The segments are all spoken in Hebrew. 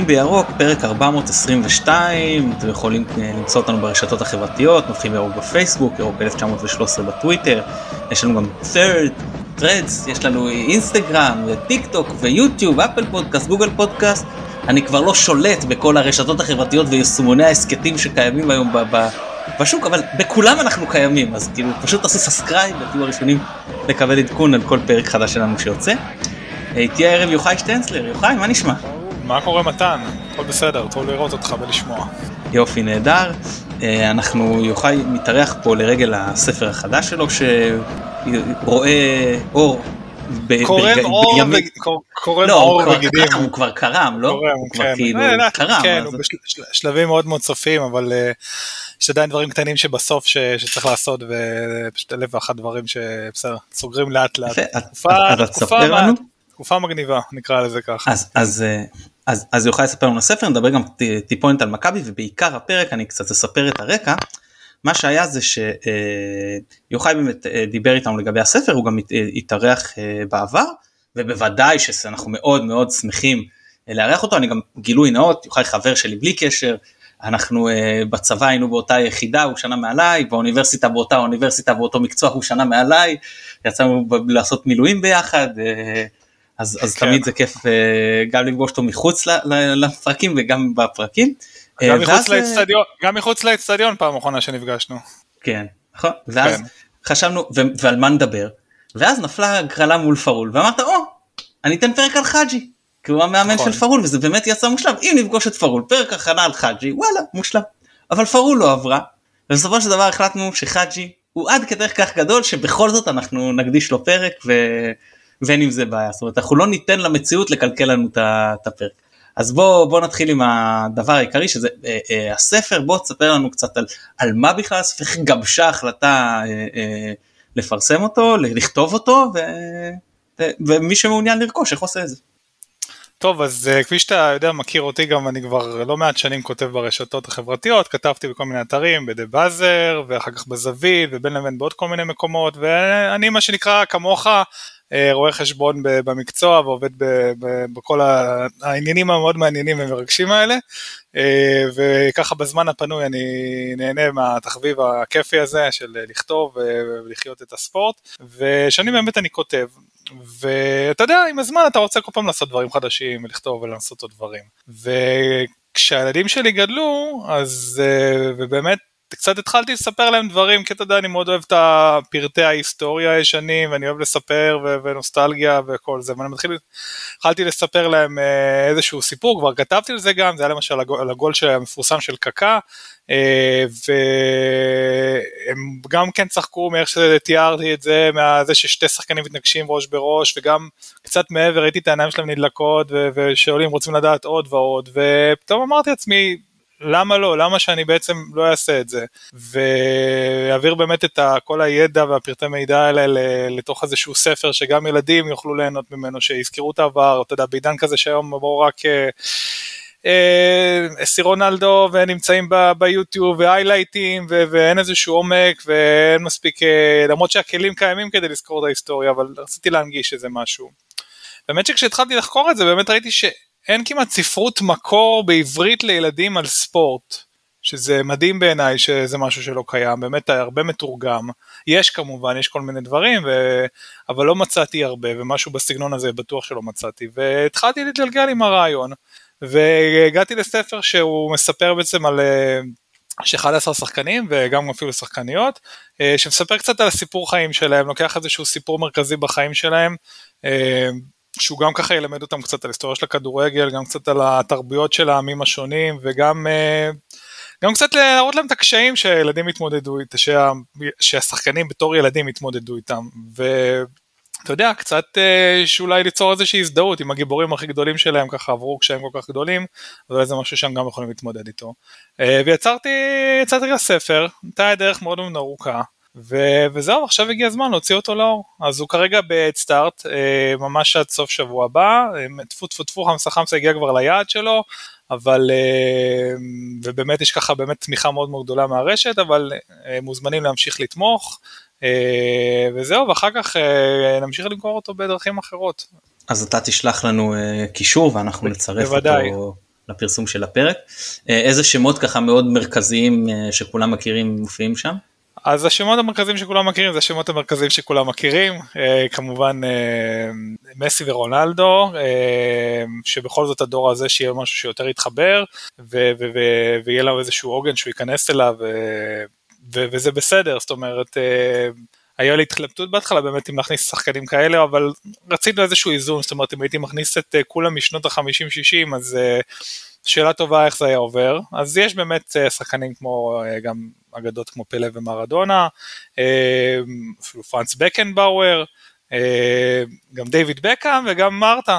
נובחים בירוק, פרק 422, אתם יכולים אה, למצוא אותנו ברשתות החברתיות, נובחים בירוק בפייסבוק, ירוק 1913 בטוויטר, יש לנו גם third, threads, יש לנו אינסטגרם, וטיק טוק, ויוטיוב, Apple Podcast, Google Podcast, אני כבר לא שולט בכל הרשתות החברתיות ויישומוני ההסכתים שקיימים היום בשוק, אבל בכולם אנחנו קיימים, אז כאילו פשוט תעשו subscribe ותהיו הראשונים לקבל עדכון על כל פרק חדש שלנו שיוצא. איתי הערב יוחאי שטנצלר, יוחאי, מה נשמע? מה קורה מתן? הכל בסדר, טוב לראות אותך ולשמוע. יופי, נהדר. אה, אנחנו, יוחאי מתארח פה לרגל הספר החדש שלו, שרואה אור קורם אור קורם לא, אור וגידים. הוא כבר קרם, לא? הוא כבר כן. כאילו אה, קרם. כן, הוא בשלבים מאוד מאוד סופיים, אבל אה, יש עדיין דברים קטנים שבסוף שצריך לעשות, ופשוט אלף ואחת דברים שבסדר, סוגרים לאט לאט. אז תספר לנו. תקופה מגניבה, נקרא לזה ככה. אז, אז, אז, אז יוכל לספר לנו ספר, נדבר גם טיפונת על מכבי, ובעיקר הפרק אני קצת אספר את הרקע. מה שהיה זה שיוחאי באמת אה, דיבר איתנו לגבי הספר, הוא גם התארח אה, בעבר, ובוודאי שאנחנו מאוד מאוד שמחים אה, לארח אותו, אני גם גילוי נאות, יוחאי חבר שלי בלי קשר, אנחנו בצבא היינו באותה יחידה, הוא שנה מעליי, באוניברסיטה באותה אוניברסיטה באותו מקצוע הוא שנה מעליי, יצאנו לעשות מילואים ביחד, אז, אז כן. תמיד זה כיף גם לפגוש אותו מחוץ לפרקים וגם בפרקים. גם אה, מחוץ אה, לאצטדיון, גם מחוץ לאצטדיון פעם אחרונה שנפגשנו. כן, נכון, ואז כן. חשבנו, ועל מה נדבר, ואז נפלה הגרלה מול פרול, ואמרת, או, אני אתן פרק על חאג'י, כי הוא המאמן נכון. של פרול, וזה באמת יצא מושלם, אם נפגוש את פרול, פרק הכנה על חאג'י, וואלה, מושלם. אבל פרול לא עברה, ובסופו של דבר החלטנו שחאג'י הוא עד כדי כך גדול, שבכל זאת אנחנו נקדיש לו פרק, ו... ואין עם זה בעיה, זאת אומרת, אנחנו לא ניתן למציאות לקלקל לנו את הפרק. אז בוא, בוא נתחיל עם הדבר העיקרי שזה אה, אה, הספר, בוא תספר לנו קצת על, על מה בכלל הספר, איך גבשה החלטה אה, אה, לפרסם אותו, לכתוב אותו, ו, ו, ומי שמעוניין לרכוש, איך עושה את זה. טוב, אז uh, כפי שאתה יודע, מכיר אותי גם, אני כבר לא מעט שנים כותב ברשתות החברתיות, כתבתי בכל מיני אתרים, בדה באזר, ואחר כך בזווית, ובין לבין בעוד כל מיני מקומות, ואני מה שנקרא כמוך, אה, רואה חשבון במקצוע ועובד בכל העניינים המאוד מעניינים ומרגשים האלה. אה, וככה בזמן הפנוי אני נהנה מהתחביב הכיפי הזה של לכתוב ולחיות את הספורט. ושנים באמת אני כותב. ואתה יודע עם הזמן אתה רוצה כל פעם לעשות דברים חדשים ולכתוב ולנסות עוד דברים. וכשהילדים שלי גדלו אז אה, ובאמת קצת התחלתי לספר להם דברים, כי אתה יודע, אני מאוד אוהב את הפרטי ההיסטוריה הישנים, ואני אוהב לספר ו- ונוסטלגיה וכל זה, ואני מתחיל, התחלתי לספר להם אה, איזשהו סיפור, כבר כתבתי על זה גם, זה היה למשל הגול, הגול המפורסם של קקה, אה, והם גם כן צחקו מאיך שתיארתי את זה, מזה ששתי שחקנים מתנגשים ראש בראש, וגם קצת מעבר ראיתי את העיניים שלהם נדלקות, ושואלים רוצים לדעת עוד ועוד, ופתאום אמרתי לעצמי, למה לא? למה שאני בעצם לא אעשה את זה? ואעביר באמת את כל הידע והפרטי מידע האלה לתוך איזשהו ספר שגם ילדים יוכלו ליהנות ממנו, שיזכרו את העבר, אתה יודע, בעידן כזה שהיום בואו רק... סי אה, רונלדו ונמצאים ביוטיוב והיילייטים ואין איזשהו עומק ואין מספיק, אה, למרות שהכלים קיימים כדי לזכור את ההיסטוריה, אבל רציתי להנגיש איזה משהו. באמת שכשהתחלתי לחקור את זה באמת ראיתי ש... אין כמעט ספרות מקור בעברית לילדים על ספורט, שזה מדהים בעיניי שזה משהו שלא קיים, באמת הרבה מתורגם. יש כמובן, יש כל מיני דברים, ו... אבל לא מצאתי הרבה, ומשהו בסגנון הזה בטוח שלא מצאתי, והתחלתי להתגלגל עם הרעיון, והגעתי לספר שהוא מספר בעצם על... יש 11 שחקנים וגם אפילו שחקניות, אה, שמספר קצת על הסיפור חיים שלהם, לוקח איזשהו סיפור מרכזי בחיים שלהם, אה, שהוא גם ככה ילמד אותם קצת על היסטוריה של הכדורגל, גם קצת על התרבויות של העמים השונים, וגם אה, גם קצת להראות להם את הקשיים שהילדים התמודדו איתם, שה, שהשחקנים בתור ילדים התמודדו איתם, ואתה יודע, קצת אה, שאולי ליצור איזושהי הזדהות עם הגיבורים הכי גדולים שלהם, ככה עברו קשיים כל כך גדולים, ואולי זה משהו שהם גם יכולים להתמודד איתו. אה, ויצרתי, יצרתי לספר, הייתה דרך מאוד מאוד ארוכה. ו- וזהו, עכשיו הגיע הזמן להוציא אותו לאור. אז הוא כרגע בהדסטארט, אה, ממש עד סוף שבוע הבא, אה, טפו טפו טפו חמסה חמסה הגיע כבר ליעד שלו, אבל, אה, ובאמת יש ככה באמת תמיכה מאוד מאוד גדולה מהרשת, אבל מוזמנים להמשיך לתמוך, וזהו, ואחר כך נמשיך למכור אותו בדרכים אחרות. אז אתה תשלח לנו קישור ואנחנו נצרף בוודאי. אותו לפרסום של הפרק. איזה שמות ככה מאוד מרכזיים שכולם מכירים מופיעים שם? אז השמות המרכזיים שכולם מכירים זה השמות המרכזיים שכולם מכירים, אה, כמובן אה, מסי ורונלדו, אה, שבכל זאת הדור הזה שיהיה משהו שיותר יתחבר, ו- ו- ו- ויהיה לו איזשהו עוגן שהוא ייכנס אליו, וזה בסדר, זאת אומרת, אה, היה לי התחלפתות בהתחלה באמת אם להכניס שחקנים כאלה, אבל רצינו איזשהו איזון, זאת אומרת אם הייתי מכניס את אה, כולם משנות ה-50-60 אז אה, שאלה טובה איך זה היה עובר, אז יש באמת אה, שחקנים כמו אה, גם אגדות כמו פלא ומרדונה, אה, אפילו פרנץ בקנבאואר, גם דיוויד בקאם וגם מרתה,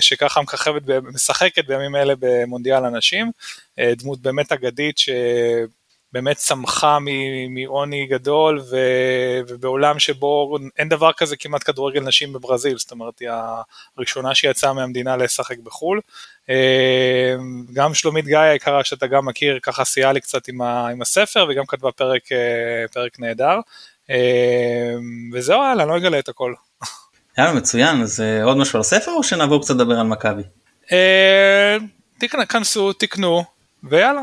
שככה מככבת, משחקת בימים אלה במונדיאל הנשים, דמות באמת אגדית ש... באמת צמחה מעוני גדול ו, ובעולם שבו אין דבר כזה כמעט כדורגל נשים בברזיל, זאת אומרת היא הראשונה שיצאה מהמדינה לשחק בחו"ל. אה, גם שלומית גיא היקרה שאתה גם מכיר ככה סייעה לי קצת עם, ה, עם הספר וגם כתבה פרק, אה, פרק נהדר. אה, וזהו יאללה, אני לא אגלה את הכל. יאללה מצוין, אז עוד משהו על הספר או שנעבור קצת לדבר על מכבי? תיכנסו, תקנו ויאללה,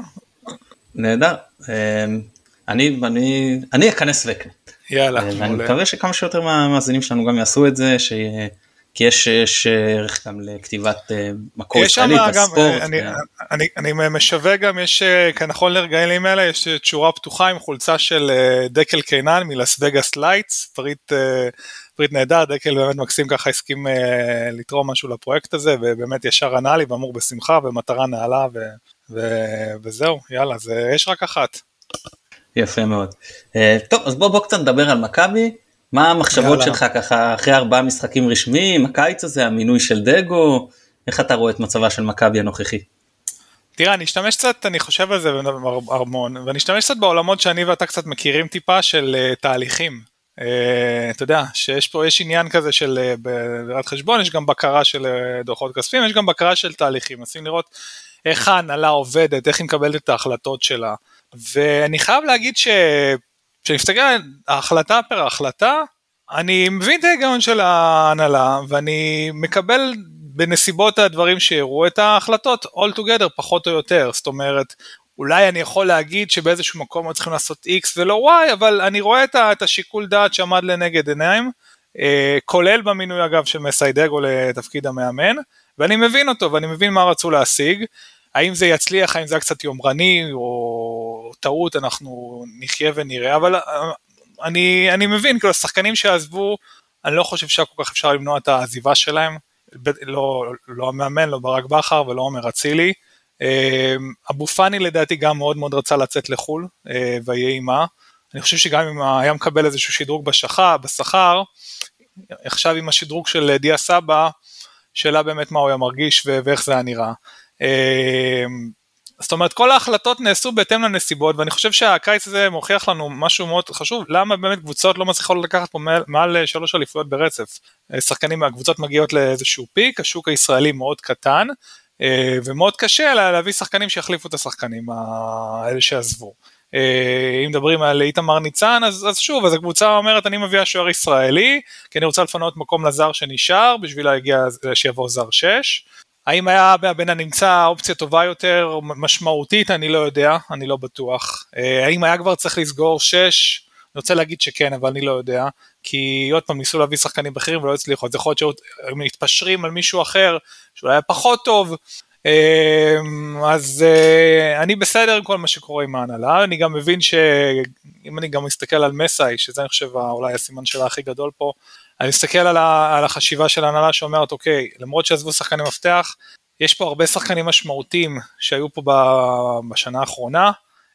נהדר. אמ, אני, אני, אני אכנס ואקנה. יאללה. ואני מקווה שכמה שיותר מהמאזינים שלנו גם יעשו את זה, ש... כי יש, יש ערך גם לכתיבת אה, מקור ישראלי בספורט. אני, ו... אני, אני משווק גם, יש, אה, נכון לרגעים האלה, יש תשורה פתוחה עם חולצה של אה, דקל קינן מלס וגאס Lights, פריט, פריט נהדר, דקל באמת מקסים ככה הסכים לתרום משהו לפרויקט הזה, ובאמת ישר ענה לי ואמור בשמחה ומטרה נעלה. ו... ו- וזהו, יאללה, זה יש רק אחת. יפה מאוד. טוב, אז בוא בוא קצת נדבר על מכבי. מה המחשבות יאללה. שלך ככה אחרי ארבעה משחקים רשמיים, הקיץ הזה, המינוי של דגו, איך אתה רואה את מצבה של מכבי הנוכחי? תראה, אני אשתמש קצת, אני חושב על זה המון, ואני אשתמש קצת בעולמות שאני ואתה קצת מכירים טיפה של uh, תהליכים. Uh, אתה יודע, שיש פה, יש עניין כזה של ברירת חשבון, יש גם בקרה של uh, דוחות כספיים, יש גם בקרה של תהליכים, מנסים לראות איך ההנהלה עובדת, איך היא מקבלת את ההחלטות שלה. ואני חייב להגיד כשאני מסתכל על ההחלטה פר החלטה, אני מבין את ההיגיון של ההנהלה, ואני מקבל בנסיבות הדברים שיראו את ההחלטות all together פחות או יותר, זאת אומרת, אולי אני יכול להגיד שבאיזשהו מקום הם צריכים לעשות X ולא Y, אבל אני רואה את השיקול דעת שעמד לנגד עיניים, אה, כולל במינוי אגב של מסיידגו לתפקיד המאמן, ואני מבין אותו ואני מבין מה רצו להשיג. האם זה יצליח, האם זה היה קצת יומרני או טעות, אנחנו נחיה ונראה, אבל אה, אני, אני מבין, כאילו השחקנים שעזבו, אני לא חושב שהיה כל כך אפשר למנוע את העזיבה שלהם, לא, לא המאמן, לא ברק בכר ולא עומר אצילי. אה, אבו פאני לדעתי גם מאוד מאוד רצה לצאת לחו"ל, אה, ויהי עימה. אני חושב שגם אם היה מקבל איזשהו שדרוג בשכר, עכשיו עם השדרוג של דיה סבא, שאלה באמת מה הוא היה מרגיש ואיך זה היה נראה. זאת אומרת כל ההחלטות נעשו בהתאם לנסיבות ואני חושב שהקיץ הזה מוכיח לנו משהו מאוד חשוב למה באמת קבוצות לא מצליחות לקחת פה מעל, מעל שלוש אליפויות ברצף. שחקנים מהקבוצות מגיעות לאיזשהו פיק השוק הישראלי מאוד קטן אה, ומאוד קשה להביא שחקנים שיחליפו את השחקנים האלה שעזבו. אה, אם מדברים על איתמר ניצן אז, אז שוב אז הקבוצה אומרת אני מביאה שוער ישראלי כי אני רוצה לפנות מקום לזר שנשאר בשביל להגיע שיבוא זר 6. האם היה בין הנמצא אופציה טובה יותר משמעותית? אני לא יודע אני לא בטוח. אה, האם היה כבר צריך לסגור 6 אני רוצה להגיד שכן אבל אני לא יודע כי עוד פעם ניסו להביא שחקנים בכירים ולא הצליחו אז יכול להיות שהם מתפשרים על מישהו אחר שאולי היה פחות טוב אז אה, אני בסדר עם כל מה שקורה עם ההנהלה, אני גם מבין שאם אני גם מסתכל על מסאי, שזה אני חושב אולי הסימן שלה הכי גדול פה, אני מסתכל על, החשיבה של ההנהלה שאומרת אוקיי, למרות שעזבו שחקני מפתח, יש פה הרבה שחקנים משמעותיים שהיו פה בשנה האחרונה,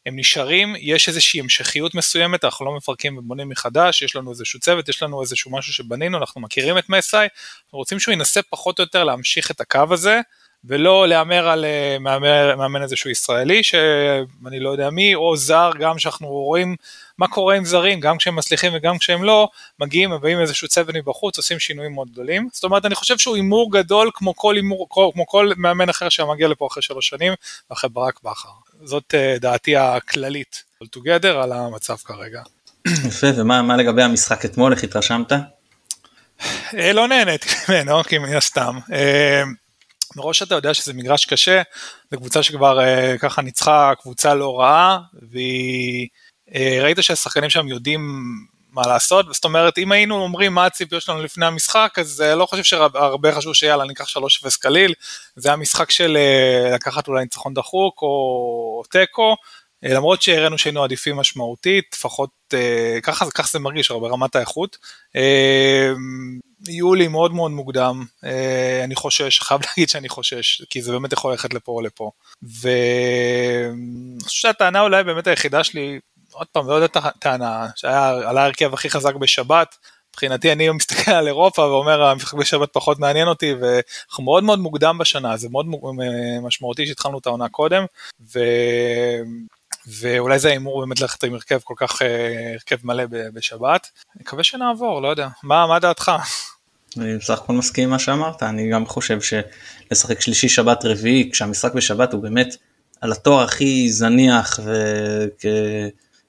הם נשארים, יש איזושהי המשכיות מסוימת, אנחנו לא מפרקים ובונים מחדש, יש לנו איזשהו צוות, יש לנו איזשהו משהו שבנינו, אנחנו מכירים את מסאי, אנחנו רוצים שהוא ינסה פחות או יותר להמשיך את הקו הזה, ולא להמר על אה, מאמן, מאמן איזשהו ישראלי שאני לא יודע מי, או זר גם שאנחנו רואים מה קורה עם זרים, גם כשהם מצליחים וגם כשהם לא, מגיעים, מביאים איזשהו צוות מבחוץ, עושים שינויים מאוד גדולים. זאת אומרת, אני חושב שהוא הימור גדול כמו כל הימור, כמו כל מאמן אחר שמגיע לפה אחרי שלוש שנים, ואחרי ברק בכר. זאת uh, דעתי הכללית, all together, על המצב כרגע. יפה, ומה לגבי המשחק אתמול, איך התרשמת? לא נהניתי ממנו, כי מן הסתם. מראש אתה יודע שזה מגרש קשה, זו קבוצה שכבר uh, ככה ניצחה קבוצה לא רעה, והיא, uh, ראית שהשחקנים שם יודעים מה לעשות, זאת אומרת אם היינו אומרים מה הציפיות שלנו לפני המשחק, אז uh, לא חושב שהרבה חשוב שיאללה ניקח 3-0 קליל, זה היה משחק של uh, לקחת אולי ניצחון דחוק או תיקו, למרות שהראינו שהיינו עדיפים משמעותית, לפחות uh, ככה, ככה זה מרגיש ברמת האיכות. Uh, יולי מאוד מאוד מוקדם, אה, אני חושש, חייב להגיד שאני חושש, כי זה באמת יכול ללכת לפה או לפה. ואני חושב שהטענה אולי באמת היחידה שלי, עוד פעם, לא יודע את הטענה, שהיה על ההרכב הכי חזק בשבת, מבחינתי אני מסתכל על אירופה ואומר המשחק בשבת פחות מעניין אותי ואנחנו מאוד מאוד מוקדם בשנה זה מאוד משמעותי שהתחלנו את העונה קודם. ואולי זה ההימור באמת ללכת עם הרכב כל כך אה, הרכב מלא בשבת. אני מקווה שנעבור, לא יודע. מה, מה דעתך? אני בסך הכל מסכים עם מה שאמרת, אני גם חושב שלשחק שלישי שבת רביעי כשהמשחק בשבת הוא באמת על התואר הכי זניח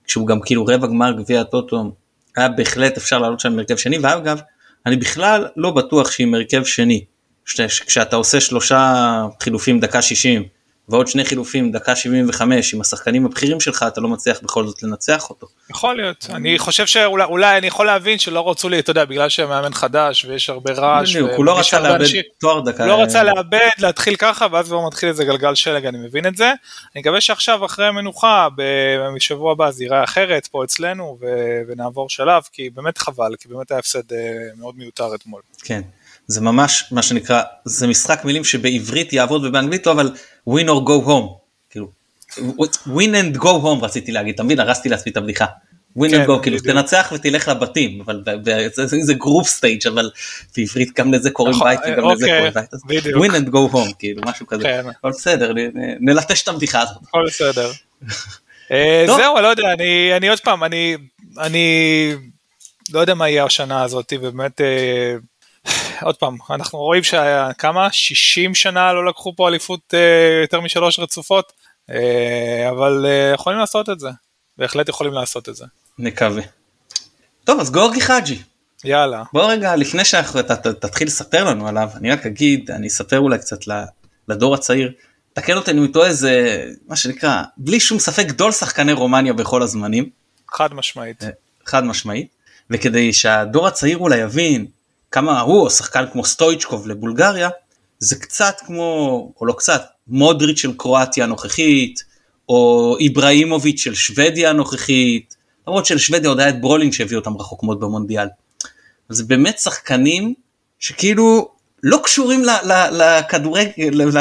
וכשהוא גם כאילו רבע גמר גביע הטוטו היה בהחלט אפשר לעלות שם עם הרכב שני ואגב אני בכלל לא בטוח שעם הרכב שני כשאתה עושה שלושה חילופים דקה 60 ועוד שני חילופים דקה 75 עם השחקנים הבכירים שלך אתה לא מצליח בכל זאת לנצח אותו. יכול להיות אני חושב שאולי אני יכול להבין שלא רצו לי אתה יודע בגלל שמאמן חדש ויש הרבה רעש. הוא לא רצה לאבד תואר דקה. לא רצה לאבד להתחיל ככה ואז כבר מתחיל איזה גלגל שלג אני מבין את זה. אני מקווה שעכשיו אחרי המנוחה בשבוע הבא זה ייראה אחרת פה אצלנו ונעבור שלב כי באמת חבל כי באמת היה הפסד אה, מאוד מיותר אתמול. כן. זה ממש מה שנקרא זה משחק מילים שבעברית יעבוד ובאנגלית לא אבל win or go home כאילו win and go home רציתי להגיד אתה מבין הרסתי לעצמי את הבדיחה. win כן, and go כאילו תנצח ותלך לבתים אבל זה group stage אבל בעברית גם לזה קוראים נכון, בית וגם לזה אוקיי, קוראים בית. win and go home כאילו משהו כזה כן. אבל בסדר נלטש את הבדיחה הזאת. הכל בסדר. אה, זהו לא יודע אני עוד פעם אני אני לא יודע מה יהיה השנה הזאת ובאמת אה, עוד פעם, אנחנו רואים שכמה? 60 שנה לא לקחו פה אליפות אה, יותר משלוש רצופות, אה, אבל אה, יכולים לעשות את זה, בהחלט יכולים לעשות את זה. נקווה. טוב, אז גורגי חאג'י. יאללה. בוא רגע, לפני שאתה תתחיל לספר לנו עליו, אני רק אגיד, אני אספר אולי קצת לדור הצעיר, תקן אותי אם הוא טועה, זה מה שנקרא, בלי שום ספק גדול שחקני רומניה בכל הזמנים. חד משמעית. חד משמעית. וכדי שהדור הצעיר אולי יבין כמה הוא או שחקן כמו סטויצ'קוב לבולגריה זה קצת כמו או לא קצת מודריץ' של קרואטיה הנוכחית או איבראימוביץ' של שוודיה הנוכחית למרות שלשוודיה עוד היה את ברולינג שהביא אותם רחוק מאוד במונדיאל. זה באמת שחקנים שכאילו לא קשורים לכדורגל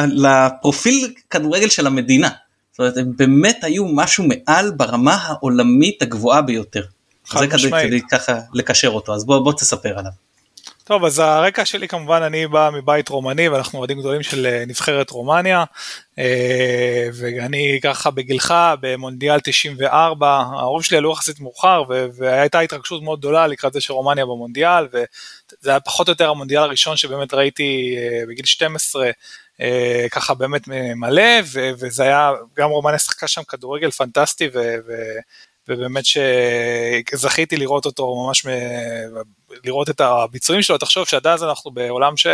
לפרופיל כדורגל של המדינה. זאת אומרת הם באמת היו משהו מעל ברמה העולמית הגבוהה ביותר. זה כדי, כדי ככה לקשר אותו אז בוא, בוא תספר עליו. טוב אז הרקע שלי כמובן אני בא מבית רומני ואנחנו אוהדים גדולים של אה, נבחרת רומניה אה, ואני ככה בגילך במונדיאל 94 ההורים שלי עלו יחסית מאוחר והייתה התרגשות מאוד גדולה לקראת זה של רומניה במונדיאל וזה היה פחות או יותר המונדיאל הראשון שבאמת ראיתי אה, בגיל 12 ככה באמת מלא וזה היה גם רומניה שחקה שם כדורגל פנטסטי ובאמת שזכיתי לראות אותו ממש, לראות את הביצועים שלו, תחשוב שעד אז אנחנו בעולם ש...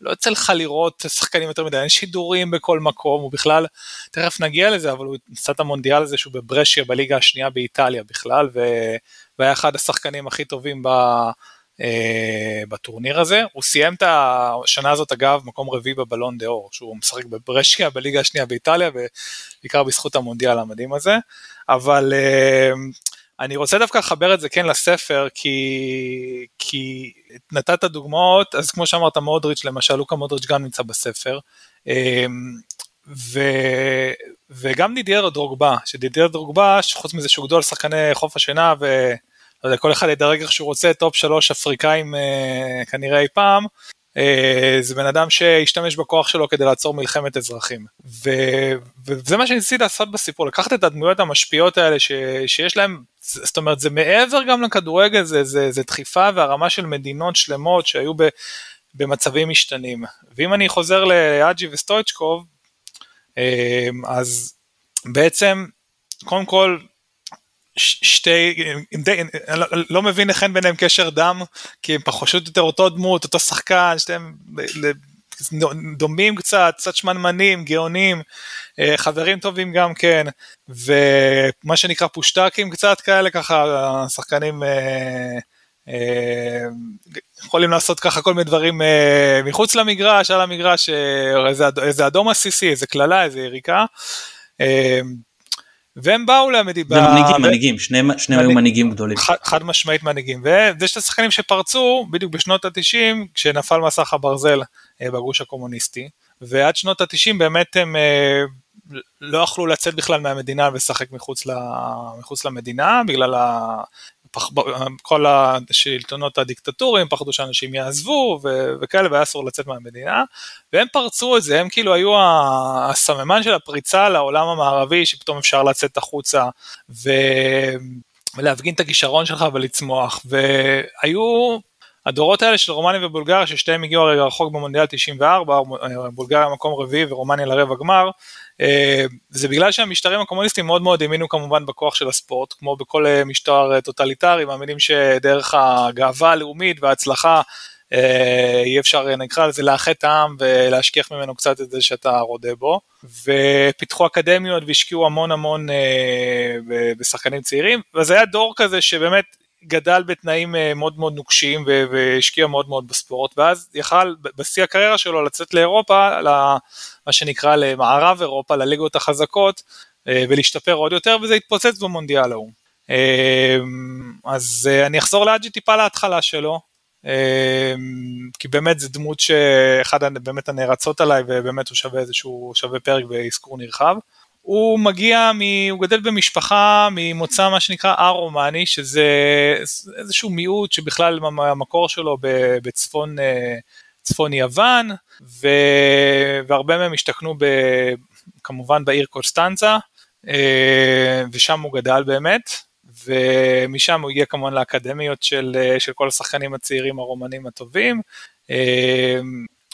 לא יוצא לך לראות שחקנים יותר מדי, אין שידורים בכל מקום, הוא בכלל, תכף נגיע לזה, אבל הוא עשה את המונדיאל הזה שהוא בברשיה בליגה השנייה באיטליה בכלל, והיה אחד השחקנים הכי טובים ב... אה, בטורניר הזה. הוא סיים את השנה הזאת אגב מקום רביעי בבלון דה אור, שהוא משחק בברשיה בליגה השנייה באיטליה, ובעיקר בזכות המונדיאל המדהים הזה. אבל אה, אני רוצה דווקא לחבר את זה כן לספר, כי, כי נתת דוגמאות, אז כמו שאמרת מודריץ', למשל לוקה מודריץ' גם נמצא בספר. אה, ו, וגם דידיאר דרוגבה, שדידיאר דרוגבה, חוץ מזה שהוא גדול שחקני חוף השנהב ו... לא יודע, כל אחד ידרג איך שהוא רוצה, top שלוש אפריקאים אה, כנראה אי פעם, אה, זה בן אדם שהשתמש בכוח שלו כדי לעצור מלחמת אזרחים. ו, וזה מה שניסיתי לעשות בסיפור, לקחת את הדמויות המשפיעות האלה ש, שיש להם, זאת אומרת זה מעבר גם לכדורגל, זה, זה, זה דחיפה והרמה של מדינות שלמות שהיו ב, במצבים משתנים. ואם אני חוזר לאג'י וסטויצ'קוב, אה, אז בעצם קודם כל שתי, די, אני לא, לא מבין איך אין ביניהם קשר דם, כי הם פשוט יותר אותו דמות, אותו שחקן, שתיהם דומים קצת, קצת שמנמנים, גאונים, אה, חברים טובים גם כן, ומה שנקרא פושטקים קצת כאלה, ככה שחקנים אה, אה, יכולים לעשות ככה כל מיני דברים מחוץ למגרש, על המגרש, איזה, איזה אדום עסיסי, איזה קללה, איזה יריקה. והם באו למדינה. ומנהיגים, ו... מנהיגים, שניהם שני היו מנהיגים גדולים. חד, חד משמעית מנהיגים, ויש את השחקנים שפרצו בדיוק בשנות ה-90 כשנפל מסך הברזל אה, בגוש הקומוניסטי, ועד שנות ה-90 באמת הם אה, לא יכלו לצאת בכלל מהמדינה ולשחק מחוץ, מחוץ למדינה בגלל. כל השלטונות הדיקטטוריים פחדו שאנשים יעזבו ו- וכאלה והיה אסור לצאת מהמדינה. והם פרצו את זה הם כאילו היו הסממן של הפריצה לעולם המערבי שפתאום אפשר לצאת החוצה ו- ולהפגין את הכישרון שלך ולצמוח. והיו הדורות האלה של רומניה ובולגריה ששתיהם הגיעו הרגע רחוק במונדיאל 94 בולגריה מקום רביעי ורומניה לרבע גמר אה, זה בגלל שהמשטרים הקומוניסטיים מאוד מאוד האמינו כמובן בכוח של הספורט, כמו בכל אה, משטר אה, טוטליטרי, מאמינים שדרך הגאווה הלאומית וההצלחה אי אפשר נקרא לזה לאחד את העם ולהשכיח ממנו קצת את זה שאתה רודה בו. ופיתחו אקדמיות והשקיעו המון המון בשחקנים צעירים וזה היה דור כזה שבאמת גדל בתנאים מאוד מאוד נוקשים והשקיע מאוד מאוד בספורט ואז יכל בשיא הקריירה שלו לצאת לאירופה מה שנקרא למערב אירופה, לליגות החזקות, אה, ולהשתפר עוד יותר, וזה התפוצץ במונדיאל ההוא. אה, אז אה, אני אחזור לאג'י טיפה להתחלה שלו, כי באמת זה דמות שאחד באמת הנערצות עליי, ובאמת הוא שווה איזשהו, שווה פרק ואזכור נרחב. הוא מגיע, מ, הוא גדל במשפחה ממוצא מה שנקרא א-רומני, שזה איזשהו מיעוט שבכלל המקור שלו בצפון צפון יוון, ו... והרבה מהם השתכנו ב... כמובן בעיר קוסטנצה, אה, ושם הוא גדל באמת, ומשם הוא הגיע כמובן לאקדמיות של, של כל השחקנים הצעירים הרומנים הטובים.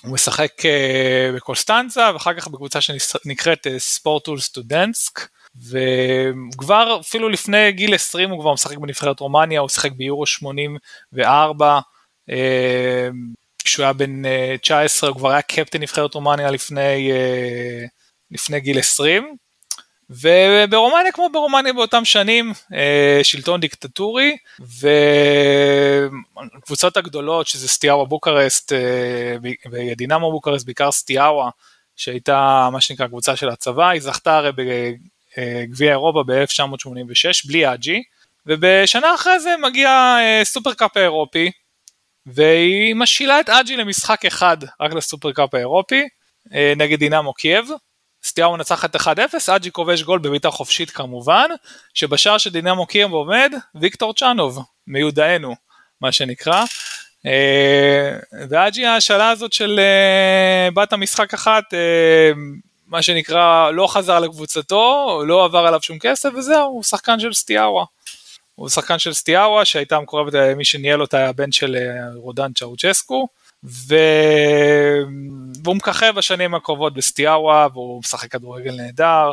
אה, הוא משחק אה, בקוסטנצה ואחר כך בקבוצה שנקראת ספורטול סטודנטסק וכבר אפילו לפני גיל 20 הוא כבר משחק בנבחרת רומניה, הוא שיחק ביורו 84, כשהוא היה בן 19 אה, הוא כבר היה קפטן נבחרת רומניה לפני, אה, לפני גיל 20. וברומניה כמו ברומניה באותם שנים אה, שלטון דיקטטורי והקבוצות הגדולות שזה סטיאבה בוקרסט ודינמו בוקרסט בעיקר סטיאבה שהייתה מה שנקרא קבוצה של הצבא היא זכתה הרי בגביע אירופה ב-1986 בלי חאג'י ובשנה אחרי זה מגיע סופר קאפ האירופי והיא משאילה את חאג'י למשחק אחד רק לסופרקאפ האירופי אה, נגד דינמו קייב. סטיאווה מנצחת 1-0, חאג'י כובש גול בבעיטה חופשית כמובן, שבשער של דינמו קייב עומד ויקטור צ'אנוב, מיודענו, מה שנקרא. אה, וחאג'י ההשאלה הזאת של אה, בת המשחק אחת, מה שנקרא, לא חזר לקבוצתו, לא עבר עליו שום כסף וזהו, הוא שחקן של סטיאווה. הוא שחקן של סטיארה שהייתה מקורבת, אה, מי שניהל אותה הבן של אה, רודן צ'אוצ'סקו. ו... והוא מככב בשנים הקרובות בסטיארה והוא משחק כדורגל נהדר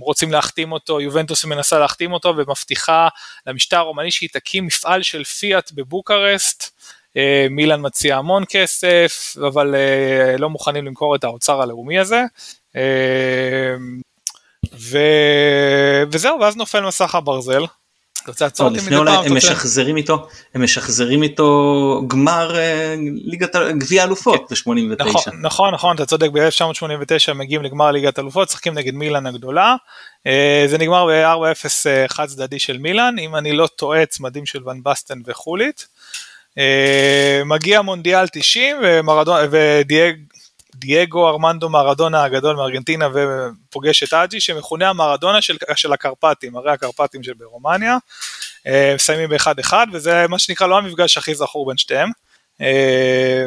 ורוצים להחתים אותו, יובנטוס מנסה להחתים אותו ומבטיחה למשטר הרומני שהיא תקים מפעל של פיאט בבוקרסט, אה, מילאן מציע המון כסף אבל לא מוכנים למכור את האוצר הלאומי הזה ו... וזהו, ואז נופל מסך הברזל. לפני אולי הם משחזרים איתו הם משחזרים איתו גמר אה, ליגת גביע אלופות ב-89. נכון נכון נכון אתה צודק ב-1989 מגיעים לגמר ליגת אלופות משחקים נגד מילאן הגדולה אה, זה נגמר ב-4-0 אה, חד צדדי של מילאן אם אני לא טועה צמדים של ון בסטן וחולית. מגיע מונדיאל 90 ודייג דייגו ארמנדו מרדונה הגדול מארגנטינה ופוגש את אג'י שמכונה המרדונה של, של הקרפטים, הרי הקרפטים של ברומניה, אה, מסיימים באחד אחד וזה מה שנקרא לא המפגש הכי זכור בין שתיהם. אה,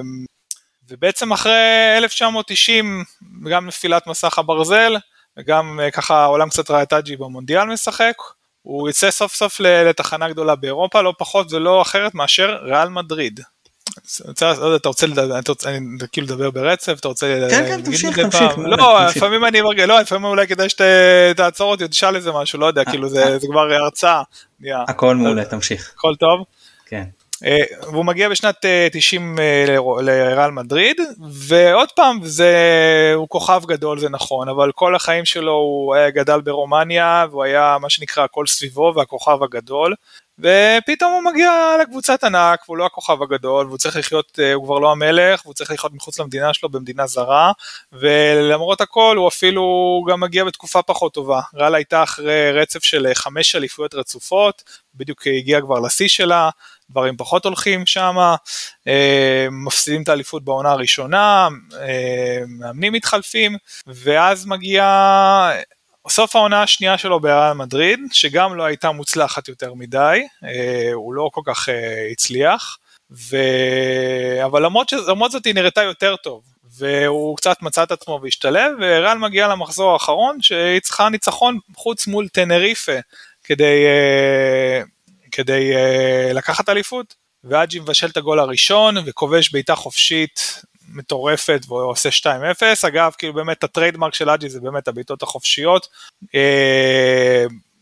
ובעצם אחרי 1990 גם נפילת מסך הברזל וגם אה, ככה העולם קצת ראה את אג'י במונדיאל משחק, הוא יצא סוף סוף לתחנה גדולה באירופה לא פחות ולא אחרת מאשר ריאל מדריד. אתה רוצה כאילו לדבר ברצף אתה רוצה כן כן תמשיך תמשיך לא לפעמים אני מרגיש לא לפעמים אולי כדאי שתעצור אותי תשאל איזה משהו לא יודע כאילו זה כבר הרצאה. הכל מעולה תמשיך. הכל טוב. כן. והוא מגיע בשנת 90 לריאל מדריד, ועוד פעם, זה, הוא כוכב גדול זה נכון, אבל כל החיים שלו הוא גדל ברומניה, והוא היה מה שנקרא הכל סביבו והכוכב הגדול, ופתאום הוא מגיע לקבוצת ענק, והוא לא הכוכב הגדול, והוא צריך לחיות, הוא כבר לא המלך, והוא צריך לחיות מחוץ למדינה שלו במדינה זרה, ולמרות הכל הוא אפילו גם מגיע בתקופה פחות טובה. ריאל הייתה אחרי רצף של חמש אליפויות רצופות, בדיוק הגיע כבר לשיא שלה, דברים פחות הולכים שם, אה, מפסידים את האליפות בעונה הראשונה, אה, מאמנים מתחלפים, ואז מגיע סוף העונה השנייה שלו בריאל מדריד, שגם לא הייתה מוצלחת יותר מדי, אה, הוא לא כל כך הצליח, ו... אבל למרות, ש... למרות זאת היא נראתה יותר טוב, והוא קצת מצא את עצמו והשתלב, וריאל מגיע למחזור האחרון שהיא צריכה ניצחון חוץ מול טנריפה כדי כדי uh, לקחת אליפות, ואג'י מבשל את הגול הראשון וכובש בעיטה חופשית מטורפת ועושה 2-0, אגב כאילו באמת הטריידמרק של אג'י זה באמת הבעיטות החופשיות. Uh,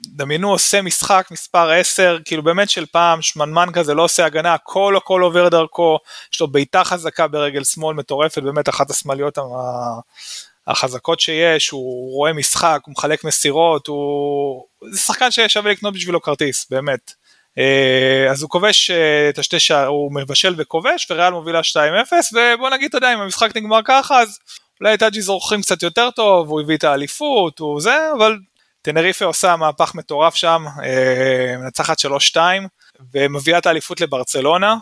דמיינו עושה משחק מספר 10, כאילו באמת של פעם, שמנמן כזה, לא עושה הגנה, הכל הכל עובר דרכו, יש לו בעיטה חזקה ברגל שמאל מטורפת, באמת אחת השמאליות החזקות שיש, הוא רואה משחק, הוא מחלק מסירות, הוא... זה שחקן ששווה לקנות בשבילו כרטיס, באמת. אה, אז הוא כובש אה, את השתי שער, הוא מבשל וכובש וריאל מובילה 2-0 ובוא נגיד אתה יודע אם המשחק נגמר ככה אז אולי את אג'י זורחים קצת יותר טוב, הוא הביא את האליפות, הוא זה, אבל טנריפה עושה מהפך מטורף שם, אה, מנצחת 3-2 ומביאה את האליפות לברצלונה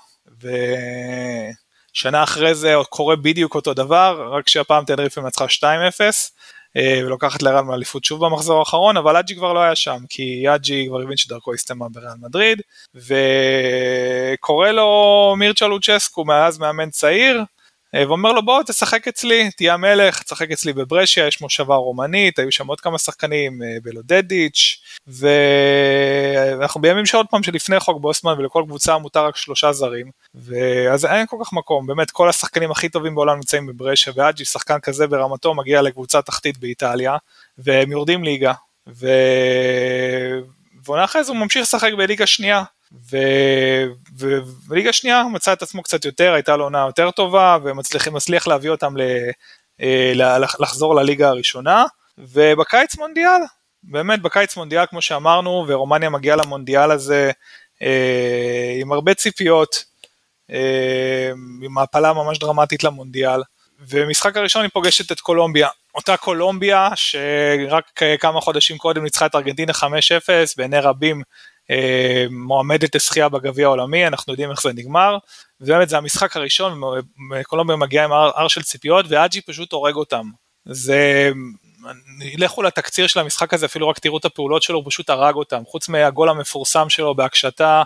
ושנה אחרי זה קורה בדיוק אותו דבר, רק שהפעם טנריפה מנצחה 2-0 אה, ולוקחת לריאל מאליפות שוב במחזור האחרון, אבל אג'י כבר לא היה שם, כי אג'י כבר הבין שדרכו הסתיימה בריאל מדריד, וקורא לו מירצ'ה לוצ'סקו, מאז מאמן צעיר, אה, ואומר לו בוא תשחק אצלי, תהיה המלך, תשחק אצלי בברשיה, יש מושבה רומנית, היו שם עוד כמה שחקנים, אה, בלודדיץ', ואנחנו בימים שעוד פעם שלפני חוק בוסמן ולכל קבוצה מותר רק שלושה זרים, ואז אין כל כך מקום, באמת כל השחקנים הכי טובים בעולם נמצאים בברשיה, ואג'י שחקן כזה ברמתו מגיע לקבוצה תחתית באיטליה, והם יורדים ליגה, ו... ועונה אחרי זה הוא ממשיך לשחק בליגה שנייה, ובליגה שנייה מצא את עצמו קצת יותר, הייתה לו עונה יותר טובה, ומצליח להביא אותם ל, אה, לחזור לליגה הראשונה, ובקיץ מונדיאל, באמת בקיץ מונדיאל כמו שאמרנו, ורומניה מגיעה למונדיאל הזה אה, עם הרבה ציפיות, אה, עם העפלה ממש דרמטית למונדיאל, ובמשחק הראשון היא פוגשת את קולומביה, אותה קולומביה שרק כמה חודשים קודם ניצחה את ארגנטינה 5-0 בעיני רבים מועמדת לזכייה בגביע העולמי, אנחנו יודעים איך זה נגמר, ובאמת זה המשחק הראשון, קולומביה מגיעה עם הר של ציפיות ואג'י פשוט הורג אותם. זה, לכו לתקציר של המשחק הזה, אפילו רק תראו את הפעולות שלו, הוא פשוט הרג אותם, חוץ מהגול המפורסם שלו בהקשתה, אה,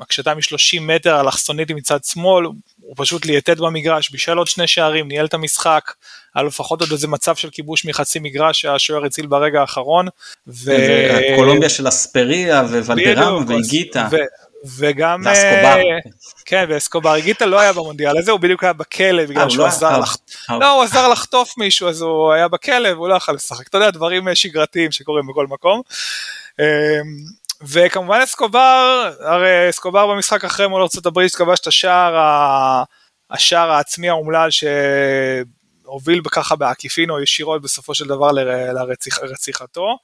הקשתה מ-30 מטר, אלכסונית מצד שמאל, הוא פשוט ליטט במגרש, בישל עוד שני שערים, ניהל את המשחק, היה לפחות עוד איזה מצב של כיבוש מחצי מגרש שהשוער הציל ברגע האחרון. ו... קולומביה של אספריה וולדרם והגיטה. וגם, ואסקובר. כן, ואסקובר, הגיטה לא היה במונדיאל הזה, הוא בדיוק היה בכלא, בגלל אה, שהוא לא עזר לח... לא, הוא עזר לחטוף מישהו, אז הוא היה בכלא והוא לא יכול לשחק, אתה יודע, דברים שגרתיים שקורים בכל מקום. וכמובן אסקובר, הרי אסקובר במשחק אחרי מול ארה"ב כבש את השער, השער העצמי האומלל שהוביל ככה בעקיפין או ישירות בסופו של דבר לרציחתו.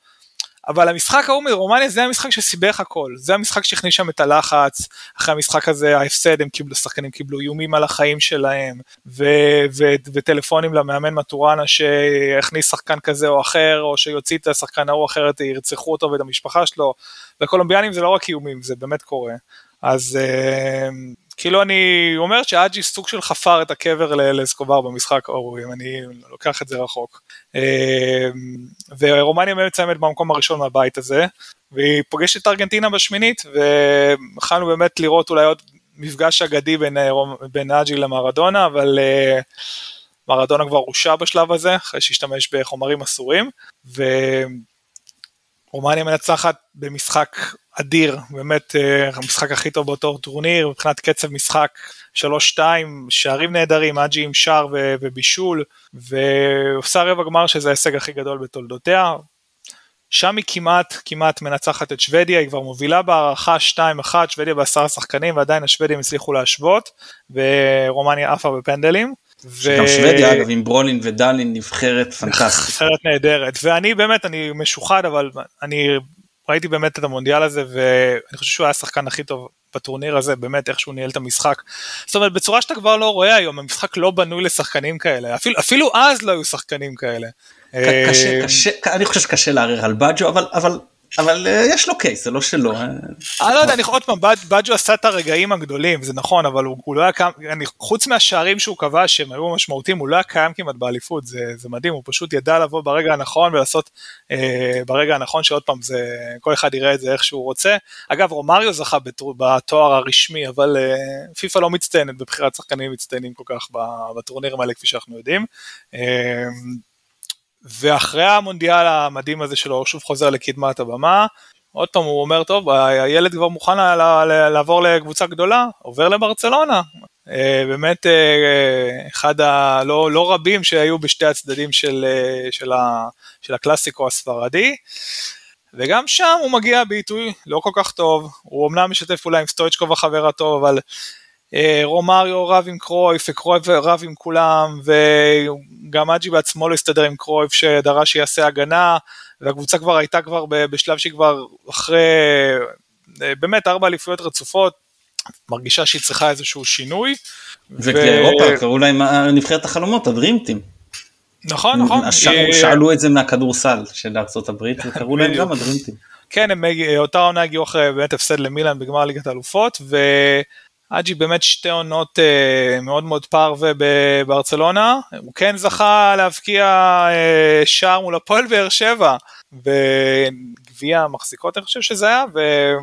אבל המשחק ההוא מרומניה זה המשחק שסיבך הכל, זה המשחק שהכניס שם את הלחץ, אחרי המשחק הזה ההפסד הם קיבלו, שחקנים קיבלו איומים על החיים שלהם, ו- ו- וטלפונים למאמן מטורנה שהכניס שחקן כזה או אחר, או שיוציא את השחקן ההוא אחרת, ירצחו אותו ואת המשפחה שלו, וקולומביאנים זה לא רק איומים, זה באמת קורה. אז אה, כאילו אני אומר שאג'י סוג של חפר את הקבר לאסקובר במשחק אם אני לוקח את זה רחוק. אה, ורומניה באמת מסיימת במקום הראשון מהבית הזה, והיא פוגשת את ארגנטינה בשמינית, ויכולנו באמת לראות אולי עוד מפגש אגדי בין, אה, בין אג'י למרדונה, אבל מרדונה כבר הורשע בשלב הזה, אחרי שהשתמש בחומרים אסורים, ורומניה מנצחת במשחק אדיר, באמת אה, המשחק הכי טוב באותו טורניר, מבחינת קצב משחק 3-2, שערים נהדרים, אג'י עם שער ובישול, ועושה רבע גמר שזה ההישג הכי גדול בתולדותיה. שם היא כמעט כמעט מנצחת את שוודיה, היא כבר מובילה בהערכה 2-1, שוודיה בעשרה שחקנים ועדיין השוודים הצליחו להשוות, ורומניה עפה בפנדלים. ו... גם שוודיה אגב עם ברולין ודלין נבחרת פנטסטית. נבחרת נהדרת, ואני באמת, אני משוחד, אבל אני ראיתי באמת את המונדיאל הזה, ואני חושב שהוא היה השחקן הכי טוב בטורניר הזה, באמת איך שהוא ניהל את המשחק. זאת אומרת, בצורה שאתה כבר לא רואה היום, המשחק לא בנוי לשחקנים כאלה, אפילו, אפילו אז לא היו שחקנים כאלה. קשה, אה, קשה, אני חושב שקשה לערער על בג'ו, אבל, אבל אבל uh, יש לו קייס, זה לא שלא. אה. אני לא יודע, אני עוד פעם, בג'ו עשה את הרגעים הגדולים, זה נכון, אבל הוא, לא היה קיים, חוץ מהשערים שהוא קבע שהם היו משמעותיים, הוא לא היה קיים כמעט באליפות, זה, מדהים, הוא פשוט ידע לבוא ברגע הנכון ולעשות אה, ברגע הנכון, שעוד פעם, כל אחד יראה את זה איך שהוא רוצה. אגב, רומריו זכה בתואר הרשמי, אבל אה, פיפ"א לא מצטיינת בבחירת שחקנים מצטיינים כל כך בטורנירים האלה, כפי שאנחנו יודעים. ואחרי המונדיאל המדהים הזה שלו, הוא שוב חוזר לקדמת הבמה, עוד פעם הוא אומר, טוב, הילד כבר מוכן לעבור לקבוצה גדולה, עובר לברצלונה. אה, באמת אה, אחד הלא לא רבים שהיו בשתי הצדדים של, אה, של, ה, של הקלאסיקו הספרדי. וגם שם הוא מגיע בעיתוי לא כל כך טוב, הוא אמנם משתף אולי עם סטויצ'קוב החבר הטוב, אבל אה, רומריו רב עם קרויף וקרויף רב עם כולם וגם אג'י בעצמו לא הסתדר עם קרויף שדרש שיעשה הגנה והקבוצה כבר הייתה כבר בשלב שהיא כבר אחרי אה, באמת ארבע אליפויות רצופות מרגישה שהיא צריכה איזשהו שינוי. וגביע אירופה קראו להם נבחרת החלומות הדרימטים. נכון נכון. שאלו את זה מהכדורסל של ארצות הברית וקראו להם גם הדרימטים. כן, הם, אותה עונה הגיעו אחרי באמת הפסד למילאן בגמר ליגת האלופות, אג'י באמת שתי עונות אה, מאוד מאוד פרווה בברצלונה, הוא כן זכה להבקיע אה, שער מול הפועל באר שבע בגביע המחזיקות אני חושב שזה היה,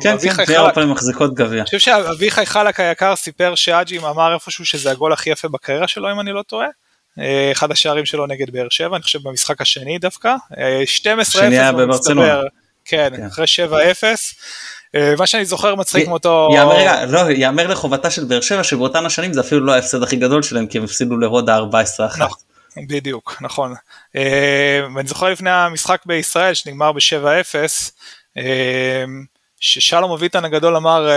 כן, כן, גביע הפועל מחזיקות גביע. אני חושב שאביחי חלק היקר סיפר שאג'י אמר איפשהו שזה הגול הכי יפה בקריירה שלו אם אני לא טועה. אה, אחד השערים שלו נגד באר שבע, אני חושב במשחק השני דווקא, 12-0 במצטבר, כן, כן, אחרי 7-0. אה, מה שאני זוכר מצחיק מאותו... יאמר, רגע, לא, יאמר לחובתה של באר שבע שבאותן השנים זה אפילו לא ההפסד הכי גדול שלהם כי הם הפסידו לרודה 14-1. נכון, בדיוק, נכון. אה, ואני זוכר לפני המשחק בישראל שנגמר ב-7-0, אה, ששלום אביטן הגדול אמר,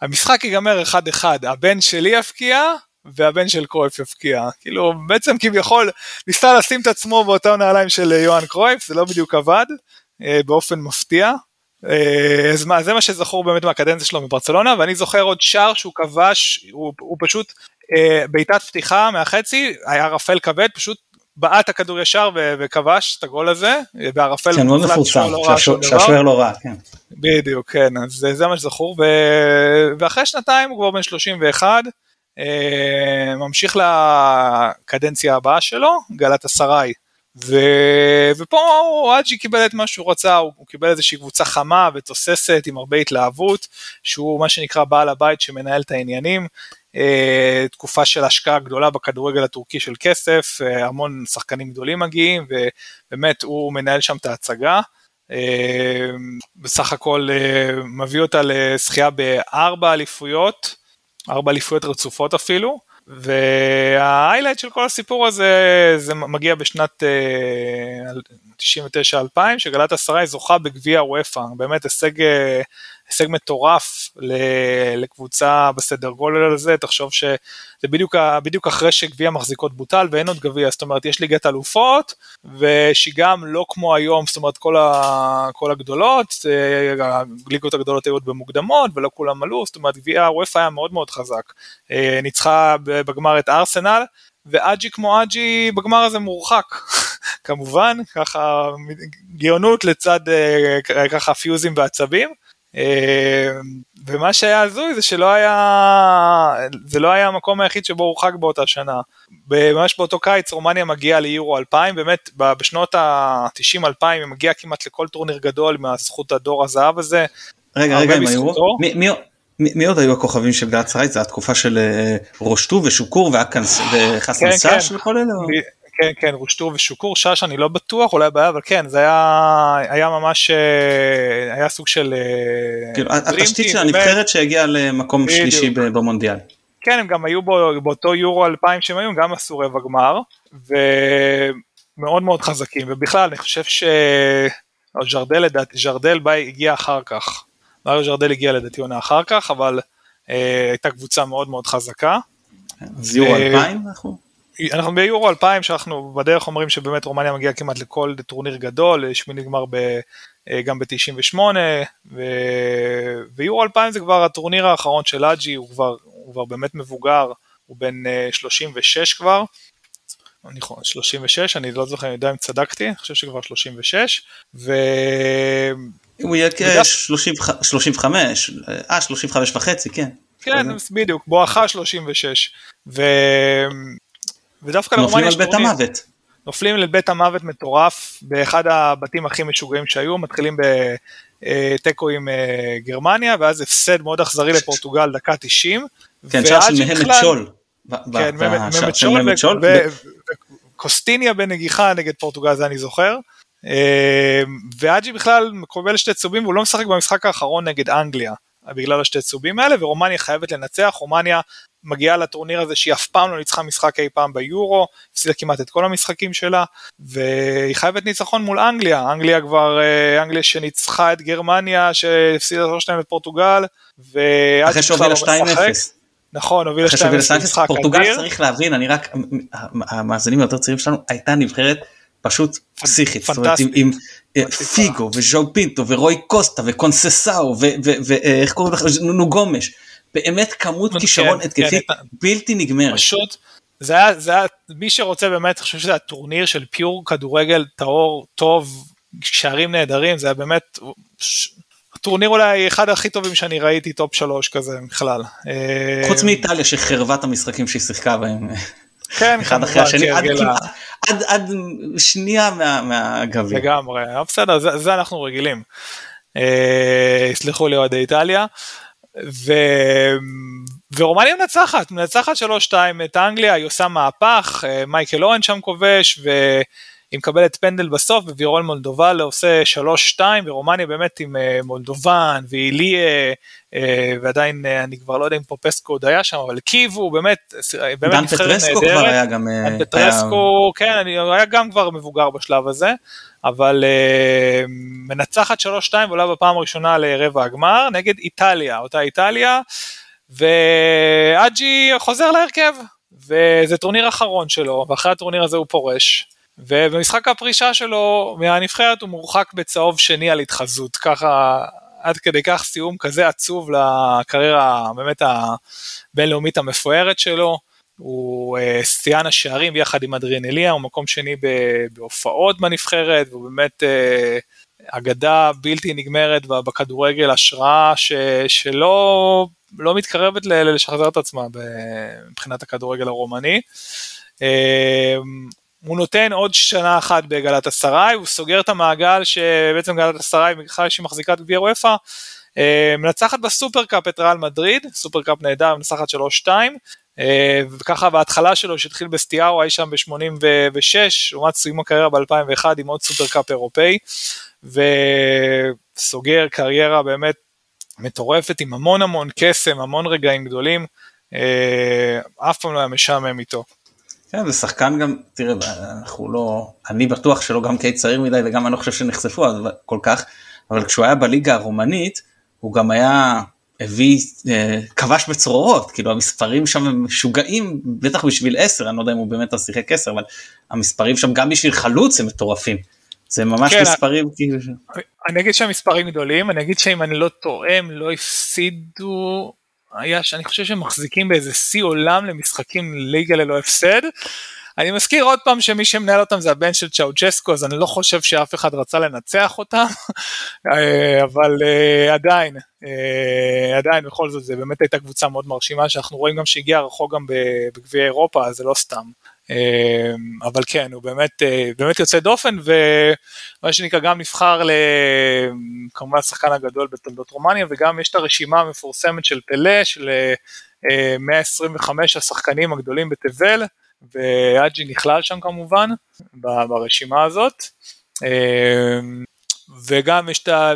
המשחק ייגמר 1-1, הבן שלי יפקיע והבן של קרויף יפקיע. כאילו, בעצם כביכול ניסה לשים את עצמו באותם נעליים של יוהאן קרויף, זה לא בדיוק עבד, באופן מפתיע. אה, אז מה, זה מה שזכור באמת מהקדנציה שלו מברצלונה, ואני זוכר עוד שער שהוא כבש, הוא, הוא פשוט אה, בעיטת פתיחה מהחצי, היה רפל כבד, פשוט בעט הכדור ישר ו- וכבש את הגול הזה, והרפל כן, מאוד מפורסם, שהשוער לא רע, כן. בדיוק, כן, אז זה, זה מה שזכור, ו- ואחרי שנתיים הוא כבר בן 31, אה, ממשיך לקדנציה הבאה שלו, גלת אסריי. ו... ופה אג'י קיבל את מה שהוא רצה, הוא, קיבל איזושהי קבוצה חמה ותוססת עם הרבה התלהבות, שהוא מה שנקרא בעל הבית שמנהל את העניינים, אה, תקופה של השקעה גדולה בכדורגל הטורקי של כסף, אה, המון שחקנים גדולים מגיעים, ובאמת הוא מנהל שם את ההצגה. אה, בסך הכל אה, מביא אותה לזכייה בארבע אליפויות, ארבע אליפויות רצופות אפילו. וההיילייט של כל הסיפור הזה זה מגיע בשנת 99-2000 אה, שגלת אסריי זוכה בגביע וופא באמת הישג אה, הישג מטורף לקבוצה בסדר גודל הזה, תחשוב שזה בדיוק, בדיוק אחרי שגביע מחזיקות בוטל ואין עוד גביע, זאת אומרת יש ליגת אלופות, ושהיא גם לא כמו היום, זאת אומרת כל, ה, כל הגדולות, אה, הליגות הגדולות היו עוד במוקדמות ולא כולם עלו, זאת אומרת גביע הוופא היה מאוד מאוד חזק, אה, ניצחה בגמר את ארסנל, ואג'י כמו אג'י בגמר הזה מורחק, כמובן, ככה גאונות לצד אה, ככה פיוזים ועצבים. אה, ומה שהיה הזוי זה שלא היה, זה לא היה המקום היחיד שבו הוא חגג באותה שנה. ממש באותו קיץ רומניה מגיעה ליורו 2000, באמת בשנות ה-90-2000 היא מגיעה כמעט לכל טורניר גדול בזכות הדור הזהב הזה. רגע, רגע, עם היורו? מי, מי, מי, עוד היו הכוכבים של גלאטסריי? זה התקופה של אה, רושטו ושוקור וחסן כן, סאש כן. וכל אלה? כן, כן, רושטור ושוקור, שש אני לא בטוח, אולי בעיה, אבל כן, זה היה, היה ממש, אה, היה סוג של... אה, כאילו, התשתית של הנבחרת שהגיעה למקום שלישי במונדיאל. כן, הם גם היו בו, באותו יורו 2000 שהם היו, גם עשו רבע גמר, ומאוד מאוד חזקים, ובכלל, אני חושב ש... או ז'רדל לדעתי, ז'רדל ביי הגיע אחר כך. מריו ז'רדל הגיע לדעתי עונה אחר כך, אבל אה, הייתה קבוצה מאוד מאוד חזקה. אז יורו 2000 אנחנו? אנחנו ביורו 2000 שאנחנו בדרך אומרים שבאמת רומניה מגיעה כמעט לכל טורניר גדול, שמיני גמר ב, אה, גם ב-98, ו... ויורו 2000 זה כבר הטורניר האחרון של אג'י, הוא כבר, הוא כבר באמת מבוגר, הוא בן 36 כבר, נכון, 36, אני לא זוכר, אני יודע אם צדקתי, אני חושב שכבר 36, ו... הוא יהיה כ-35, אה 35 וחצי, כן. כן, בדיוק, בואכה 36. ו... ודווקא לרומניה יש נופלים על בית המוות. נופלים לבית המוות מטורף, באחד הבתים הכי משוגעים שהיו, מתחילים בתיקו עם אה, גרמניה, ואז הפסד מאוד אכזרי לפורטוגל, דקה 90. כן, שער של מהמת שול. כן, מהמת שול, וקוסטיניה בנגיחה נגד פורטוגל, זה אני זוכר. אה, ואג'י בכלל מקבל שתי צהובים והוא לא משחק במשחק האחרון נגד אנגליה בגלל השתי צהובים האלה ורומניה חייבת לנצח, רומניה מגיעה לטורניר הזה שהיא אף פעם לא ניצחה משחק אי פעם ביורו, הפסידה כמעט את כל המשחקים שלה והיא חייבת ניצחון מול אנגליה, אנגליה כבר, אה, אנגליה שניצחה את גרמניה שהפסידה 3-2 את פורטוגל אחרי שהובילה 2-0 לא נכון, הובילה 2-0 משחק פורטוגל צריך להבין, אני רק, המאזינים היותר צעירים שלנו, הייתה נבחרת פשוט פסיכית, אומרת עם פיגו וז'ואאו פינטו ורוי קוסטה וקונסייסאו ואיך קוראים לך, נונו גומש, באמת כמות כן, כישרון כן, התקפי בלתי נגמרת. פשוט זה היה, זה היה, מי שרוצה באמת, אני חושב שזה הטורניר של pure כדורגל טהור, טוב, שערים נהדרים, זה היה באמת, הטורניר אולי אחד הכי טובים שאני ראיתי, top שלוש כזה בכלל. חוץ מאיטליה שחרבה את המשחקים שהיא שיחקה בהם. כן, אחד אחרי השני, עד, עד, עד שנייה מה, מהגביע. לגמרי, בסדר, זה, זה אנחנו רגילים. יסלחו לי אוהדי איטליה. ו... ורומניה מנצחת, מנצחת 3-2 את אנגליה, היא עושה מהפך, מייקל אורן שם כובש, והיא מקבלת פנדל בסוף, ווירול מולדובל עושה 3-2, ורומניה באמת עם מולדובן, ואיליה, ועדיין אני כבר לא יודע אם פופסקו עוד היה שם, אבל קיבו, באמת, באמת דן פטרסקו כבר היה גם... דן פטרסקו, כן, אני, היה גם כבר מבוגר בשלב הזה. אבל מנצחת 3-2 ועולה בפעם הראשונה לרבע הגמר נגד איטליה, אותה איטליה, ואג'י חוזר להרכב, וזה טורניר אחרון שלו, ואחרי הטורניר הזה הוא פורש, ובמשחק הפרישה שלו מהנבחרת הוא מורחק בצהוב שני על התחזות, ככה עד כדי כך סיום כזה עצוב לקריירה באמת הבינלאומית המפוארת שלו. הוא אה, שיאן השערים יחד עם אדריאנליה, הוא מקום שני בהופעות בנבחרת, והוא באמת אה, אגדה בלתי נגמרת בכדורגל, השראה ש, שלא לא מתקרבת לשחזר את עצמה מבחינת הכדורגל הרומני. אה, הוא נותן עוד שנה אחת בגלאטסריי, הוא סוגר את המעגל שבעצם גלאטסריי, בכלל שהיא מחזיקת גביע אופ"א, מנצחת בסופרקאפ את ריאל מדריד, סופרקאפ נהדר, מנצחת 3-2, אה, וככה בהתחלה שלו שהתחיל בסטיאווה הוא היה שם ב-86, לעומת סיום הקריירה ב-2001 עם עוד סופרקאפ אירופאי, וסוגר קריירה באמת מטורפת עם המון המון קסם, המון רגעים גדולים, אה, אף פעם לא היה משעמם איתו. כן, זה שחקן גם, תראה, אנחנו לא, אני בטוח שלא גם קיי צעיר מדי וגם אני לא חושב שנחשפו כל כך, אבל כשהוא היה בליגה הרומנית, הוא גם היה הביא, אה, כבש בצרורות, כאילו המספרים שם הם משוגעים, בטח בשביל 10, אני לא יודע אם הוא באמת שיחק 10, אבל המספרים שם גם בשביל חלוץ הם מטורפים. זה ממש כן, מספרים כאילו... אני אגיד שהמספרים גדולים, אני אגיד שאם אני לא טועה הם לא הפסידו, היה, אני חושב שהם מחזיקים באיזה שיא עולם למשחקים ליגה ללא הפסד. אני מזכיר עוד פעם שמי שמנהל אותם זה הבן של צ'אוצ'סקו, אז אני לא חושב שאף אחד רצה לנצח אותם, אה, אבל אה, עדיין, אה, עדיין בכל זאת זה באמת הייתה קבוצה מאוד מרשימה, שאנחנו רואים גם שהגיע רחוק גם בגביע אירופה, אז זה לא סתם. אבל כן, הוא באמת, באמת יוצא דופן, ומה שנקרא גם נבחר כמובן השחקן הגדול בתולדות רומניה, וגם יש את הרשימה המפורסמת של פלא, של 125 השחקנים הגדולים בתבל, ואג'י נכלל שם כמובן ברשימה הזאת. אמ, וגם יש את ה...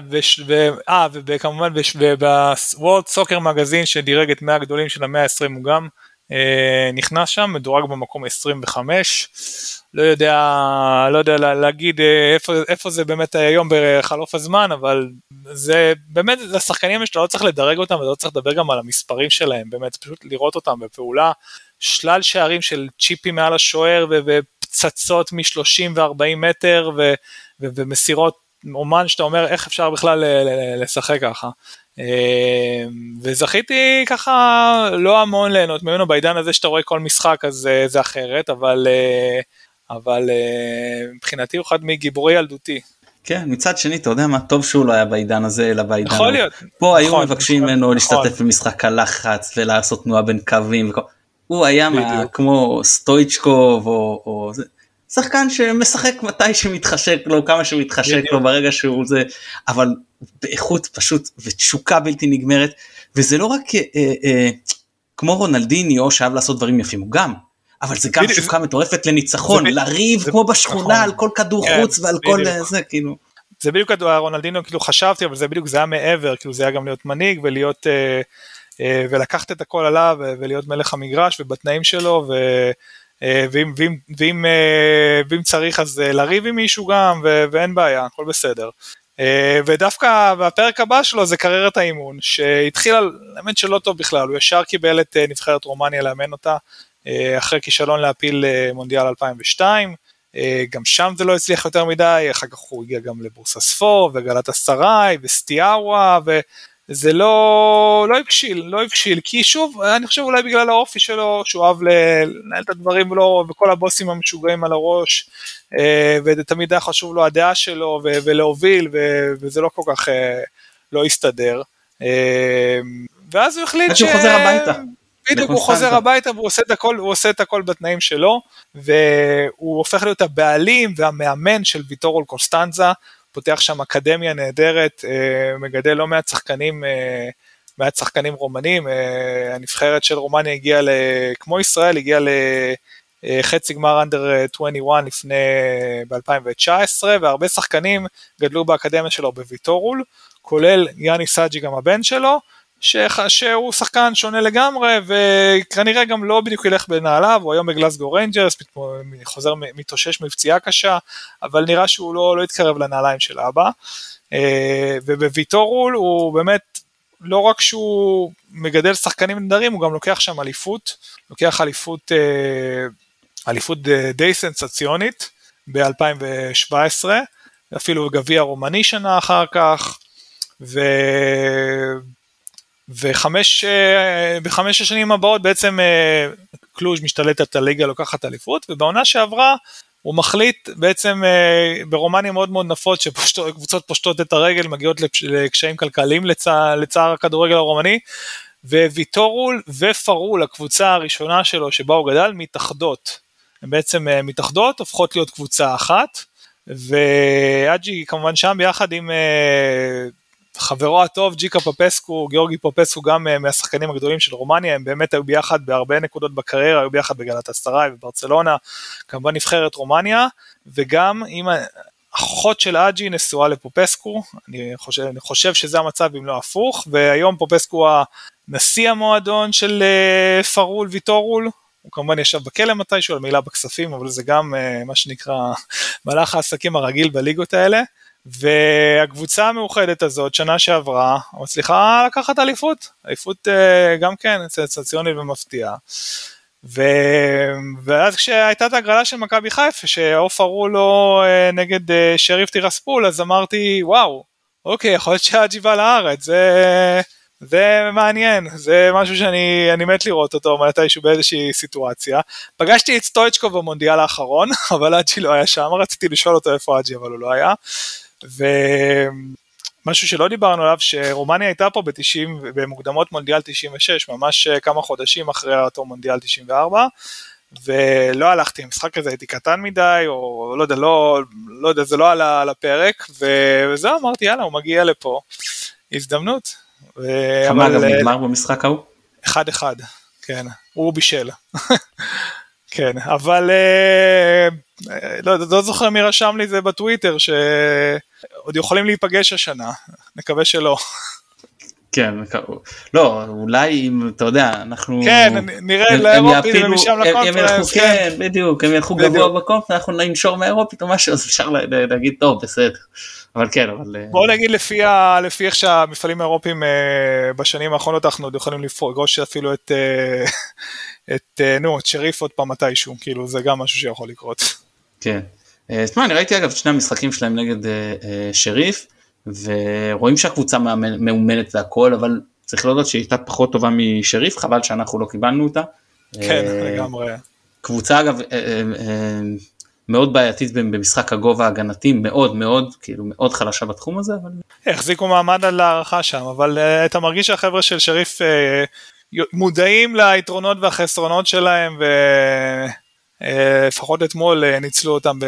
אה, וכמובן בוורד סוקר מגזין שדירג את 100 הגדולים של המאה ה-20 הוא גם אה, נכנס שם, מדורג במקום 25, לא יודע, לא יודע להגיד אה, איפה, איפה זה באמת היום בחלוף הזמן, אבל זה באמת, לשחקנים שאתה לא צריך לדרג אותם ואתה לא צריך לדבר גם על המספרים שלהם, באמת, פשוט לראות אותם בפעולה, שלל שערים של צ'יפים מעל השוער ופצצות מ-30 ו-40 מטר ו- ו- ומסירות אומן שאתה אומר איך אפשר בכלל לשחק ככה. אה, וזכיתי ככה לא המון ליהנות ממנו. בעידן הזה שאתה רואה כל משחק אז אה, זה אחרת אבל אה, אבל מבחינתי הוא אחד מגיבורי ילדותי. כן מצד שני אתה יודע מה? טוב שהוא לא היה בעידן הזה אלא בעידן יכול להיות. פה היו נכון, מבקשים נכון, ממנו נכון. להשתתף במשחק הלחץ ולעשות תנועה בין קווים הוא היה כמו סטויצ'קוב או, או זה שחקן שמשחק מתי שמתחשק לו כמה שמתחשק לו ברגע שהוא זה אבל באיכות פשוט ותשוקה בלתי נגמרת וזה לא רק אה, אה, כמו רונלדיניו שאהב לעשות דברים יפים הוא גם אבל זה גם תשוקה מטורפת לניצחון לריב כמו בשכונה נכון. על כל כדור כן, חוץ ועל כל זה כאילו. זה בדיוק רונלדיניו כאילו חשבתי אבל זה בדיוק זה היה מעבר כאילו זה היה גם להיות מנהיג ולהיות אה, אה, ולקחת את הכל עליו ולהיות מלך המגרש ובתנאים שלו ו... אה, ואם, ואם, ואם, אה, ואם צריך אז אה, לריב עם מישהו גם ו, ואין בעיה, הכל בסדר. ודווקא בפרק הבא שלו זה קריירת האימון שהתחילה, האמת שלא טוב בכלל, הוא ישר קיבל את נבחרת רומניה לאמן אותה אחרי כישלון להפיל מונדיאל 2002, גם שם זה לא הצליח יותר מדי, אחר כך הוא הגיע גם לבורסה ספור וגלת אסריי וסטיארה זה לא, לא הבשיל, לא הבשיל, כי שוב, אני חושב אולי בגלל האופי שלו, שהוא אוהב לנהל את הדברים ולא, וכל הבוסים המשוגעים על הראש, אה, ותמיד היה חשוב לו הדעה שלו ולהוביל, וזה לא כל כך אה, לא הסתדר. אה, ואז הוא החליט ש... שהוא חוזר הביתה. בדיוק, הוא חוזר הביתה והוא עושה את הכל, הוא עושה את הכל בתנאים שלו, והוא הופך להיות הבעלים והמאמן של ויטורול קונסטנזה, פותח שם אקדמיה נהדרת, אה, מגדל לא מעט שחקנים, אה, מעט שחקנים רומנים, אה, הנבחרת של רומניה הגיעה, כמו ישראל, הגיעה לחצי גמר under 21 לפני, ב-2019, והרבה שחקנים גדלו באקדמיה שלו בוויטורול, כולל יאניס חאג'י גם הבן שלו, שהוא שחקן שונה לגמרי וכנראה גם לא בדיוק ילך בנעליו, הוא היום בגלסגו ריינג'רס, חוזר, מתאושש מפציעה קשה, אבל נראה שהוא לא, לא יתקרב לנעליים של אבא. אה, ובוויטורול הוא באמת, לא רק שהוא מגדל שחקנים נדרים, הוא גם לוקח שם אליפות, לוקח אליפות, אה, אליפות די סנסציונית ב-2017, אפילו גביע רומני שנה אחר כך, ו... וחמש, אה, בחמש השנים הבאות בעצם אה, קלוז' משתלטת על ליגה לוקחת אליפות, ובעונה שעברה הוא מחליט בעצם אה, ברומניה מאוד מאוד נפוץ שקבוצות פושטות את הרגל, מגיעות לקשיים כלכליים לצער, לצער הכדורגל הרומני, וויטורול ופרול, הקבוצה הראשונה שלו שבה הוא גדל, מתאחדות. הן בעצם מתאחדות, הופכות להיות קבוצה אחת, ואג'י כמובן שם ביחד עם חברו הטוב ג'יקה פופסקו, גיאורגי פופסקו גם אה, מהשחקנים הגדולים של רומניה, הם באמת היו ביחד בהרבה נקודות בקריירה, היו ביחד בגלת אסטראי וברצלונה, כמובן נבחרת רומניה, וגם עם אחות של אג'י נשואה לפופסקו, אני חושב, אני חושב שזה המצב אם לא הפוך, והיום פופסקו הנשיא המועדון של אה, פרול ויטורול, הוא כמובן ישב בכלא מתישהו על מעילה בכספים, אבל זה גם אה, מה שנקרא מהלך העסקים הרגיל בליגות האלה. והקבוצה המאוחדת הזאת שנה שעברה מצליחה לקחת אליפות, אליפות אה, גם כן סנסציונית ומפתיעה. ו... ואז כשהייתה את ההגרלה של מכבי חיפה שעוף הראו לו אה, נגד אה, שריף טירספול אז אמרתי וואו אוקיי יכול להיות שהאג'י בא לארץ זה, זה מעניין זה משהו שאני מת לראות אותו מתישהו באיזושהי סיטואציה. פגשתי את סטויצ'קו במונדיאל האחרון אבל אג'י לא היה שם רציתי לשאול אותו איפה אג'י אבל הוא לא היה. ומשהו שלא דיברנו עליו, שרומניה הייתה פה ב-90, במוקדמות מונדיאל 96, ממש אה, כמה חודשים אחרי אותו מונדיאל 94, ולא הלכתי למשחק הזה, הייתי קטן מדי, או לא יודע, לא, לא יודע, זה לא עלה על הפרק, וזהו, אמרתי, יאללה, הוא מגיע לפה, הזדמנות. כמה גם אה, נגמר במשחק ההוא? אחד אחד, כן, הוא בישל. כן, אבל אה, לא, לא זוכר מי רשם לי זה בטוויטר, שעוד יכולים להיפגש השנה, נקווה שלא. כן, לא, אולי אם, אתה יודע, אנחנו... כן, נראה לאירופית ומשם לקונפרנס, כן. כן, בדיוק, הם ילכו גבוה בקונפרנס, אנחנו ננשור מהאירופית או משהו, אז אפשר להגיד, טוב, בסדר. אבל כן, אבל... אה, בוא נגיד לפי, ה, לפי איך שהמפעלים האירופיים אה, בשנים האחרונות אנחנו עוד יכולים לפגוש אפילו את, אה, את, נו, את שריף עוד פעם מתישהו, כאילו זה גם משהו שיכול לקרות. כן. תשמע, אני ראיתי אגב את שני המשחקים שלהם נגד שריף, ורואים שהקבוצה מאומנת והכל, אבל צריך להודות שהיא הייתה פחות טובה משריף, חבל שאנחנו לא קיבלנו אותה. כן, לגמרי. קבוצה אגב מאוד בעייתית במשחק הגובה ההגנתי, מאוד מאוד, כאילו מאוד חלשה בתחום הזה. אבל... החזיקו מעמד על הערכה שם, אבל אתה מרגיש שהחבר'ה של שריף מודעים ליתרונות והחסרונות שלהם, ולפחות uh, אתמול uh, ניצלו אותם, ב...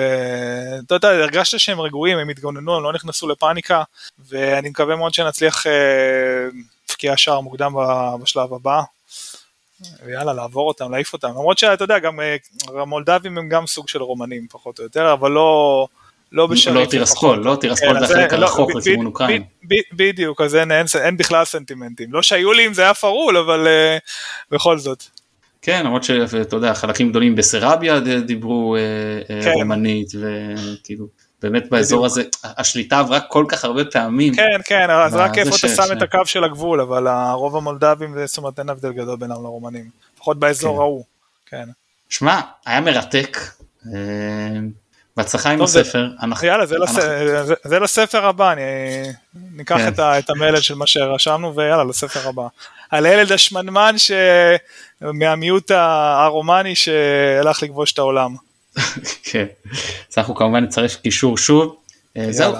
אתה יודע, הרגשת שהם רגועים, הם התגוננו, הם לא נכנסו לפאניקה, ואני מקווה מאוד שנצליח להפקיע uh, שער מוקדם בשלב הבא. ויאללה, לעבור אותם, להעיף אותם. למרות שאתה יודע, גם אה, המולדבים הם גם סוג של רומנים, פחות או יותר, אבל לא... לא בשריף. לא טירספול, לא טירספול כן, לא, הרחוק לכיוון אוקראינה. בדיוק, אז אין, בכלל סנטימנטים. לא שהיו לי אם זה היה פרול, אבל בכל זאת. כן, למרות שאתה יודע, חלקים גדולים בבסרביה דיברו uh, כן. רומנית, וכאילו... באמת באזור הזה, השליטה עברה כל כך הרבה פעמים. כן, כן, אז רק איפה אתה שם את הקו של הגבול, אבל הרוב המולדבים, זאת אומרת אין הבדל גדול בינם לרומנים, לפחות באזור כן. ההוא, כן. שמע, היה מרתק, אה, בהצלחה עם הספר. יאללה, זה לספר הבא, אני ניקח כן. את המלט של מה שרשמנו ויאללה, לספר הבא. על הילד השמנמן מהמיעוט הרומני שהלך לכבוש את העולם. כן, אז אנחנו כמובן נצטרף קישור שוב. אה, זהו,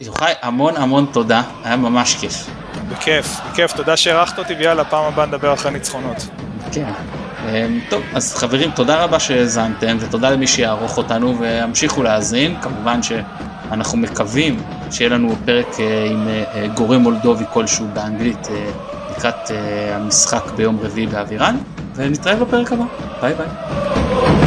יוחאי המון המון תודה, היה ממש כיף. בכיף, בכיף, תודה שהערכת אותי ויאללה, פעם הבאה נדבר אחרי ניצחונות. כן. אה, טוב, אז חברים, תודה רבה שהאזנתם, ותודה למי שיערוך אותנו, והמשיכו להאזין. כמובן שאנחנו מקווים שיהיה לנו פרק אה, עם גורם מולדובי כלשהו באנגלית לקראת המשחק ביום רביעי באווירן, ונתראה בפרק הבא. ביי ביי.